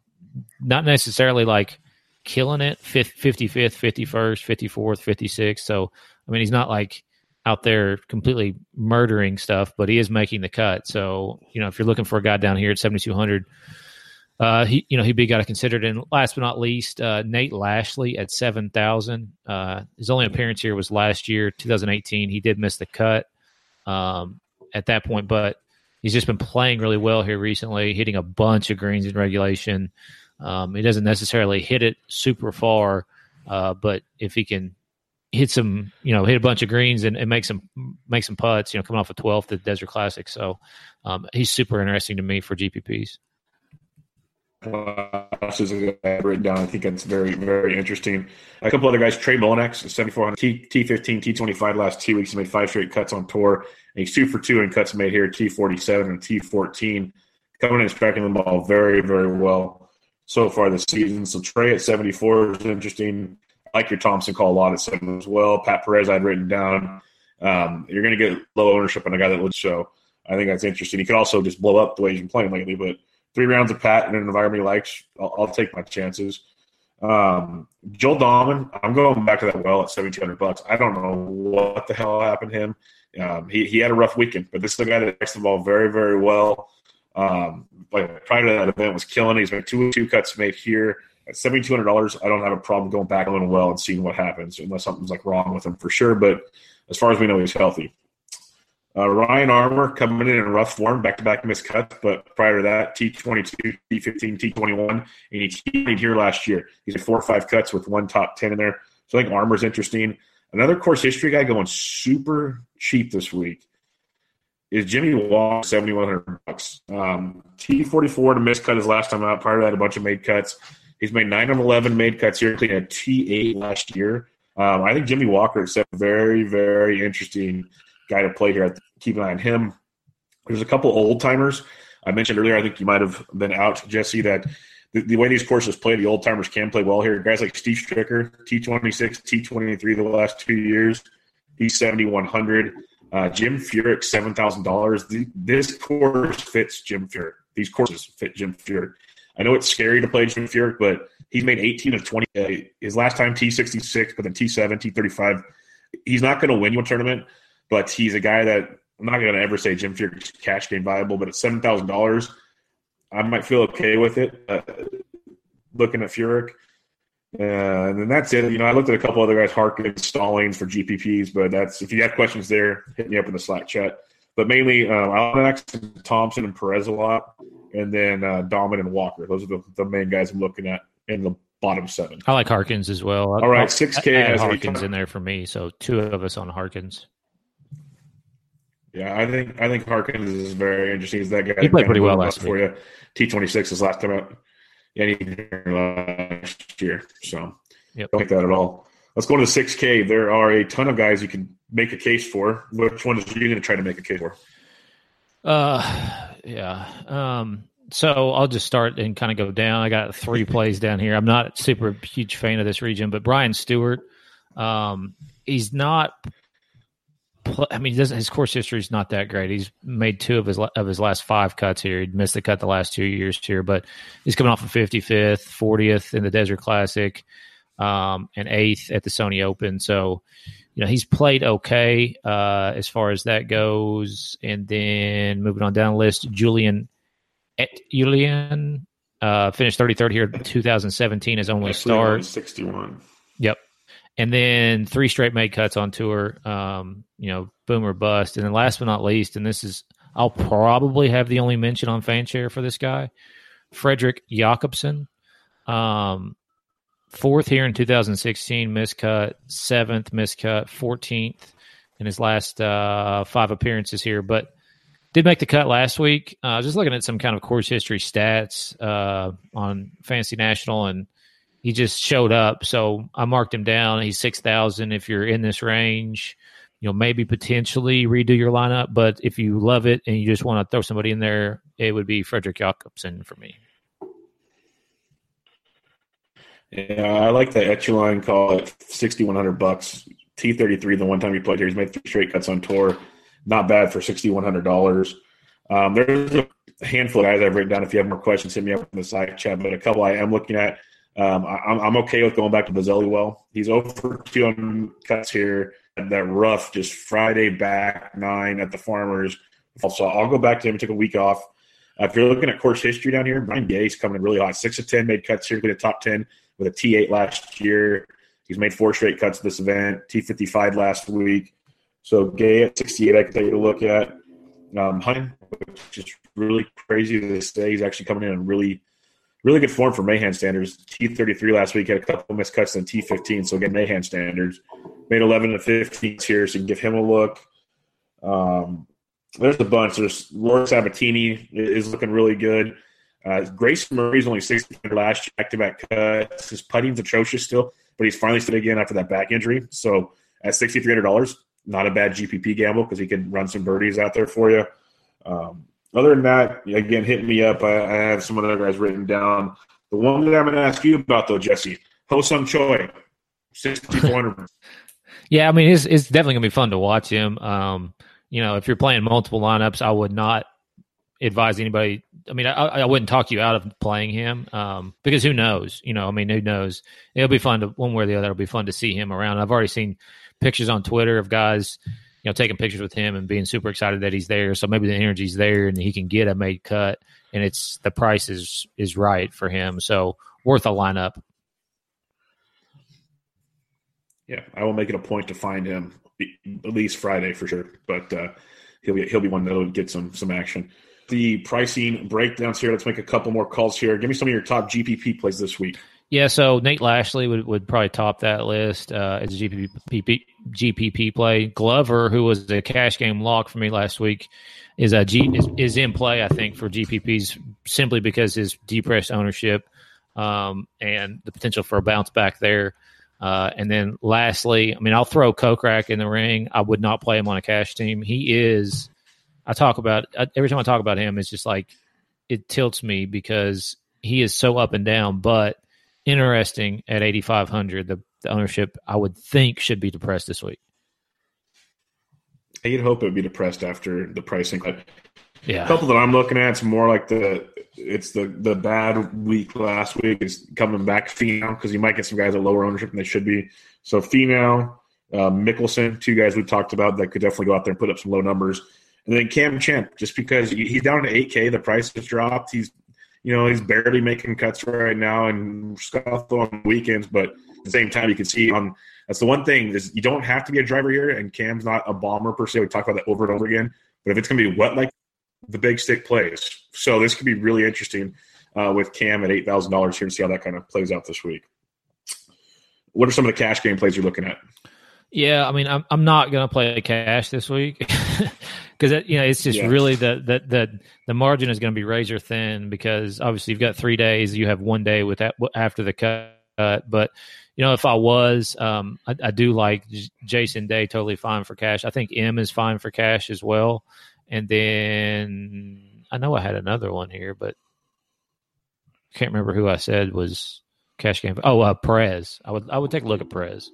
not necessarily like killing it, 55th, 51st, 54th, 56th. So, I mean, he's not like out there completely murdering stuff, but he is making the cut. So, you know, if you're looking for a guy down here at 7,200, uh, he, you know, he'd be got to consider. It and last but not least, uh, Nate Lashley at seven thousand. Uh, his only appearance here was last year, 2018. He did miss the cut um, at that point, but he's just been playing really well here recently, hitting a bunch of greens in regulation. Um, he doesn't necessarily hit it super far, uh, but if he can hit some, you know, hit a bunch of greens and, and make some make some putts, you know, coming off a 12th at Desert Classic, so um, he's super interesting to me for GPPs. Guy I've written down. I think it's very, very interesting. A couple other guys, Trey Mullinax, 7400, T, T15, T25 last two weeks. He made five straight cuts on tour. And he's two for two in cuts made here, T47 and T14. Coming in and striking the ball very, very well so far this season. So Trey at 74 is interesting. I like your Thompson call a lot at seven as well. Pat Perez, I'd written down. Um, you're going to get low ownership on a guy that would show. I think that's interesting. He could also just blow up the way he's been playing lately, but three rounds of Pat in an environment he likes, I'll, I'll take my chances. Um, Joel Dahmen, I'm going back to that well at 1,700 bucks. I don't know what the hell happened to him. Um, he, he had a rough weekend, but this is a guy that takes the ball very, very well. Um, like prior to that event was killing. He's made two two cuts made here at seventy two hundred dollars. I don't have a problem going back little well and seeing what happens, unless something's like wrong with him for sure. But as far as we know, he's healthy. Uh, Ryan Armour coming in in rough form, back to back missed cuts, but prior to that, T twenty two, T fifteen, T twenty one, and he T here last year. He's had four or five cuts with one top ten in there. So I think Armour's interesting. Another course history guy going super cheap this week is Jimmy one hundred bucks. Um, T forty four to miss cut his last time out. Prior to that, a bunch of made cuts. He's made nine of eleven made cuts here, including a T eight last year. Um, I think Jimmy Walker is very, very interesting guy to play here. Keep an eye on him. There's a couple old timers I mentioned earlier. I think you might have been out, Jesse. That the, the way these courses play, the old timers can play well here. Guys like Steve Stricker, T26, T23 the last two years. He's 7,100. Uh, Jim Furyk, seven thousand dollars. This course fits Jim Furyk. These courses fit Jim Furyk. I know it's scary to play Jim Furyk, but he's made 18 of 20. Uh, his last time T66, but then T7, T35. He's not going to win you a tournament, but he's a guy that I'm not going to ever say Jim Furyk's cash game viable. But at seven thousand dollars, I might feel okay with it. Uh, looking at Furyk. Uh, and then that's it. You know, I looked at a couple other guys, Harkins, Stallings for GPPs, but that's if you have questions there, hit me up in the Slack chat. But mainly, uh, Alex, Thompson, and Perez a lot, and then uh, Dahmen and Walker. Those are the, the main guys I'm looking at in the bottom seven. I like Harkins as well. All right, six K has Harkins in there for me, so two of us on Harkins. Yeah, I think I think Harkins is very interesting. He's that guy. He played pretty well last for you. T twenty six is last time out. He last year. So Yep. Don't like that at all. Let's go to the 6K. There are a ton of guys you can make a case for. Which one is you going to try to make a case for? Uh, yeah. Um, so I'll just start and kind of go down. I got three plays down here. I'm not super huge fan of this region, but Brian Stuard, um, he's not. I mean, his course history is not that great. He's made two of his of his last five cuts here. He missed the cut the last two years here, but he's coming off of 55th, 40th in the Desert Classic, um, and eighth at the Sony Open. So, you know, he's played okay uh, as far as that goes. And then moving on down the list, Julian Et Julian uh, finished 33rd here in 2017 as only start. 61. And then three straight made cuts on tour. Um, you know, boom or bust. And then last but not least, and this is I'll probably have the only mention on fan Fanshare for this guy, Fredrik Jacobson. Um, fourth here in 2016, miscut, seventh miscut, 14th in his last uh, five appearances here, but did make the cut last week. I Uh, just looking at some kind of course history stats uh, on Fantasy National, and he just showed up. So I marked him down. He's six thousand. If you're in this range, you know maybe potentially redo your lineup. But if you love it and you just want to throw somebody in there, it would be Fredrik Jacobson for me. Yeah, I like the echelon call at 6100 bucks. T33, the one time he played here, he's made three straight cuts on tour. Not bad for $6,100. Um, there's a handful of guys I've written down. If you have more questions, hit me up in the side chat. But a couple I am looking at. Um, I, I'm, I'm okay with going back to Bazzelli well. He's over two on cuts here. That rough, just Friday back nine at the Farmers. So I'll go back to him and take a week off. Uh, if you're looking at course history down here, Brian Gay's coming in really hot. Six of ten made cuts here, including top ten with a T8 last year. He's made four straight cuts this event. T55 last week. So Gay at 68, I can take a look at. Um, Hunting, which is really crazy to say. He's actually coming in and really, really good form for Mahan standards. T33 last week had a couple missed cuts in T15. So again, Mahan standards. Made 11 to 15 here, so you can give him a look. Um, there's a bunch. There's Rory Sabbatini is looking really good. Uh, Grayson Murray's only 600 last year, back-to-back cuts. His putting's atrocious still, but he's finally stood again after that back injury. So at $6,300, not a bad GPP gamble because he can run some birdies out there for you. Um, other than that, again, hit me up. I, I have some other guys written down. The one that I'm going to ask you about, though, Jesse, Ho Sung Choi, 6,400. *laughs* Yeah, I mean, it's it's definitely gonna be fun to watch him. Um, you know, if you're playing multiple lineups, I would not advise anybody. I mean, I, I wouldn't talk you out of playing him um, because who knows? You know, I mean, who knows? It'll be fun to one way or the other. It'll be fun to see him around. I've already seen pictures on Twitter of guys, you know, taking pictures with him and being super excited that he's there. So maybe the energy's there and he can get a made cut, and it's the price is is right for him. So worth a lineup. Yeah, I will make it a point to find him at least Friday for sure. But uh, he'll be he'll be one that'll get some some action. The pricing breakdowns here. Let's make a couple more calls here. Give me some of your top GPP plays this week. Yeah, so Nate Lashley would, would probably top that list uh, as a GPP, GPP play. Glover, who was a cash game lock for me last week, is a G is, is in play. I think for GPPs simply because his depressed ownership um, and the potential for a bounce back there. Uh, and then lastly, I mean, I'll throw Kokrak in the ring. I would not play him on a cash team. He is. I talk about every time I talk about him, it's just like it tilts me because he is so up and down, but interesting at 8500 the, the ownership i would think should be depressed this week You'd hope it would be depressed after the pricing. But yeah a couple that I'm looking at, it's more like the it's the the bad week last week is coming back Finau because you might get some guys at lower ownership than they should be. So Finau, uh, Mickelson, two guys we talked about that could definitely go out there and put up some low numbers. And then Cam Champ, just because he's down to 8K, the price has dropped. He's you know he's barely making cuts right now and scuffle on weekends, but at the same time you can see on that's the one thing is you don't have to be a driver here, and Cam's not a bomber per se. We talk about that over and over again. But if it's going to be wet like the big stick plays, so this could be really interesting uh, with Cam at eight thousand dollars here and see how that kind of plays out this week. What are some of the cash game plays you're looking at? Yeah i mean i'm, I'm not going to play cash this week *laughs* because you know it's just Yeah. really the, the the the margin is going to be razor thin because obviously you've got three days you have one day with that after the cut But you know, if I was, um, I, I do like J- Jason Day totally fine for cash. I think Im is fine for cash as well. And then I know I had another one here, but can't remember who I said was cash game. Oh, uh, Perez. I would I would take a look at Perez.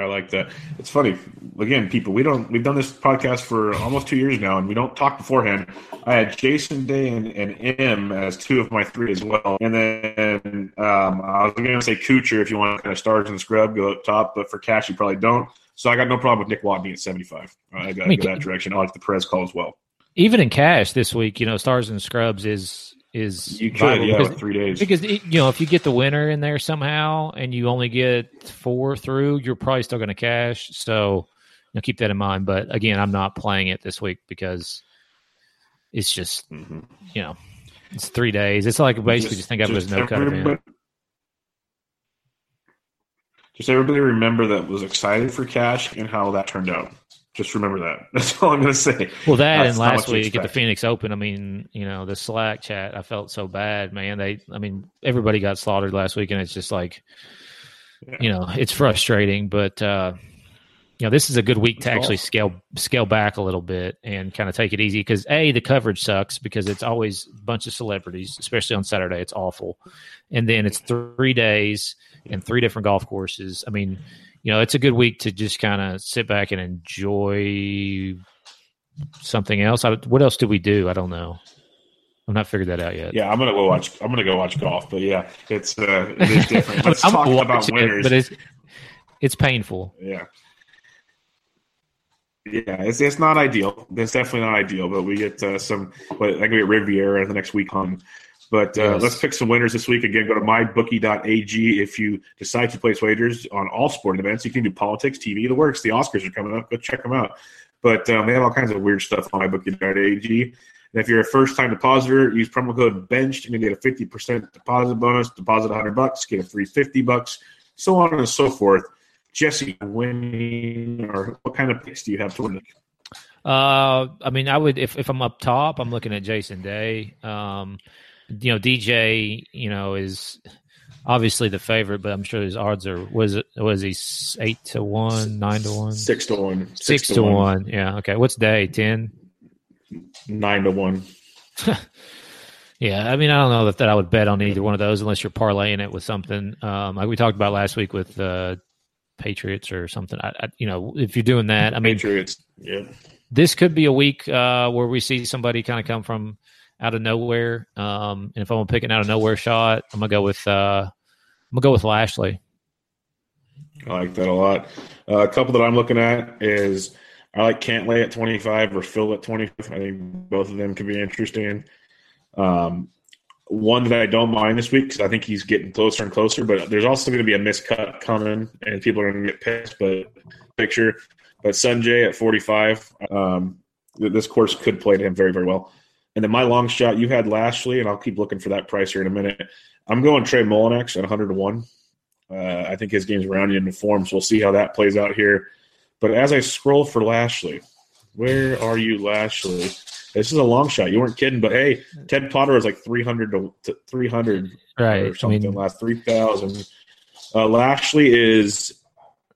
I like that. It's funny. Again, people, we don't we've done this podcast for almost two years now, and we don't talk beforehand. I had Jason Day and, and Im as two of my three as well, and then um, I was going to say Kuchar if you want to kind of stars and scrub go up top, but for cash you probably don't. So I got no problem with Nick Watney at seventy five. I got to I mean, go that direction. I like the Perez call as well. Even in cash this week, you know, stars and scrubs is is You could, yeah, because- three days. Because it- you know, if you get the winner in there somehow, and you only get four through, you're probably still going to cash. So, you know, keep that in mind. But again, I'm not playing it this week because it's just Mhm. you know, it's three days. It's like basically just, think of it as no cut event. Just everybody remember that was excited for cash and how that turned out. Just remember that. *laughs* That's all I'm going to say. Well, that That's and last week at the. Phoenix Open, I mean, you know, the Slack chat, I felt so bad, man. They, I mean, everybody got slaughtered last week, and it's just like, Yeah. you know, it's frustrating. But uh, you know, this is a good week to actually scale scale back a little bit and kind of take it easy because a the coverage sucks because it's always a bunch of celebrities, especially on Saturday. It's awful, and then it's three days and three different golf courses. I mean, you know, it's a good week to just kind of sit back and enjoy something else. I, what else do we do? I don't know. I've not figured that out yet. Yeah, I'm gonna go watch. I'm gonna go watch golf. But yeah, it's uh, it is *laughs* different. Let's I'm talk about it, winners. but it's it's painful. yeah, yeah, it's it's not ideal. It's definitely not ideal. But we get uh, some. But I can get Riviera the next week on. But uh, Yes. let's pick some winners this week. Again, go to mybookie.ag if you decide to place wagers on all sporting events. You can do politics, TV, the works. The Oscars are coming up. Go check them out. But um, they have all kinds of weird stuff on mybookie.ag. And if you're a first time depositor, use promo code BENCHED and to get a 50% deposit bonus. Deposit 100 bucks, get a free 50 bucks, so on and so forth. Jesse, winning, or what kind of picks do you have to win? Uh, I mean, I would if if I'm up top, I'm looking at Jason Day. Um, you know, DJ, you know, is obviously the favorite, but I'm sure his odds are was it was he eight to one, nine to one, Six to one. six to one. Yeah. Okay. What's Day? Ten. Nine to one. *laughs* Yeah, I mean, I don't know that, that I would bet on either one of those unless you're parlaying it with something um, like we talked about last week with uh, Patriots or something. I, I, you know, if you're doing that, I mean, Patriots. Yeah. this could be a week uh, where we see somebody kind of come from out of nowhere. Um, and if I'm gonna pick an out of nowhere shot, I'm gonna go with uh, I'm gonna go with Lashley. I like that a lot. Uh, a couple that I'm looking at is I like Cantlay at 25 or Phil at 25. I think both of them could be interesting. Um, one that I don't mind this week because I think he's getting closer and closer, but there's also going to be a miscut coming and people are going to get pissed. But picture, but Sungjae at 45, um, this course could play to him very, very well. And then my long shot, you had Lashley, and I'll keep looking for that price here in a minute. I'm going Trey Mullinax at 100 to 1. Uh, I think his game's rounding into form, so we'll see how that plays out here. But as I scroll for Lashley, where are you, Lashley? This is a long shot. You weren't kidding, but hey, Ted Potter was like 300 to, to 300 Right. or I something mean, last 3,000. Uh, Lashley is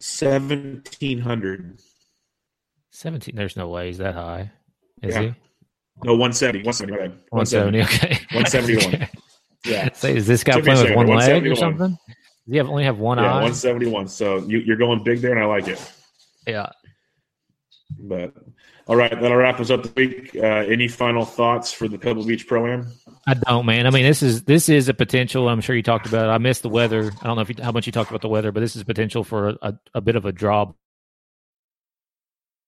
1,700. 17. There's no way he's that high. Is Yeah. he? No, 170. 170. my bad. 170. Okay. 171. *laughs* Okay. Yeah. *laughs* Say, is this guy Took me a playing with one leg or something? Does he have, only have one Yeah, eye? 171. So you, you're going big there, and I like it. Yeah. But all right, that'll wrap us up this week. Uh, any final thoughts for the Pebble Beach Pro Am? I don't, man. I mean, this is this is a potential. I'm sure you talked about. It. I missed the weather. I don't know if you, how much you talked about the weather, but this is potential for a, a, a bit of a draw.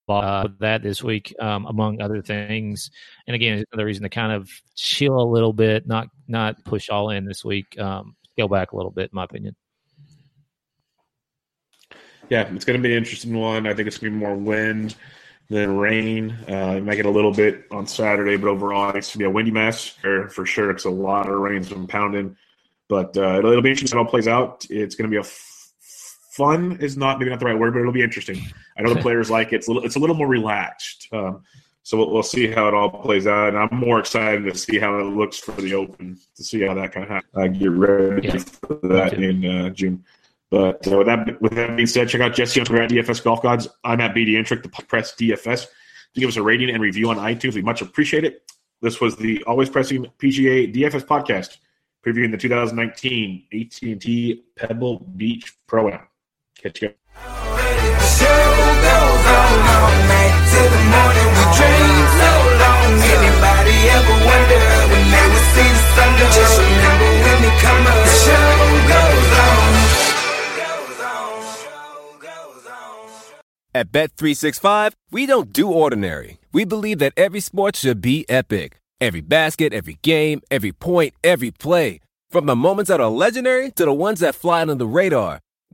That this week, um, among other things, and again, another reason to kind of chill a little bit, not not push all in this week. Um, scale back a little bit, in my opinion. Yeah, it's going to be an interesting one. I think it's going to be more wind than rain. Uh, it might get a little bit on Saturday, but overall, it's going to be a windy mess for, sure. It's a lot of rain's been pounding, but uh, it'll, it'll be interesting how it plays out. It's going to be a fun is not maybe not the right word, but it'll be interesting. I know the *laughs* players like it. It's a little, it's a little more relaxed. Um, So we'll, we'll see how it all plays out, and I'm more excited to see how it looks for the Open to see how that kind of happens. I get ready Yeah. for that in uh, June. But uh, with that with that being said, check out Jesse on Twitter at DFS Golf Gods. I'm at BD Intric, the press DFS. To give us a rating and review on iTunes, we much appreciate it. This was the Always Pressing PGA DFS podcast previewing the 2019 AT&T Pebble Beach Pro Am. Catch you. At Bet365, we don't do ordinary. We believe that every sport should be epic. Every basket, every game, every point, every play. From the moments that are legendary to the ones that fly under the radar.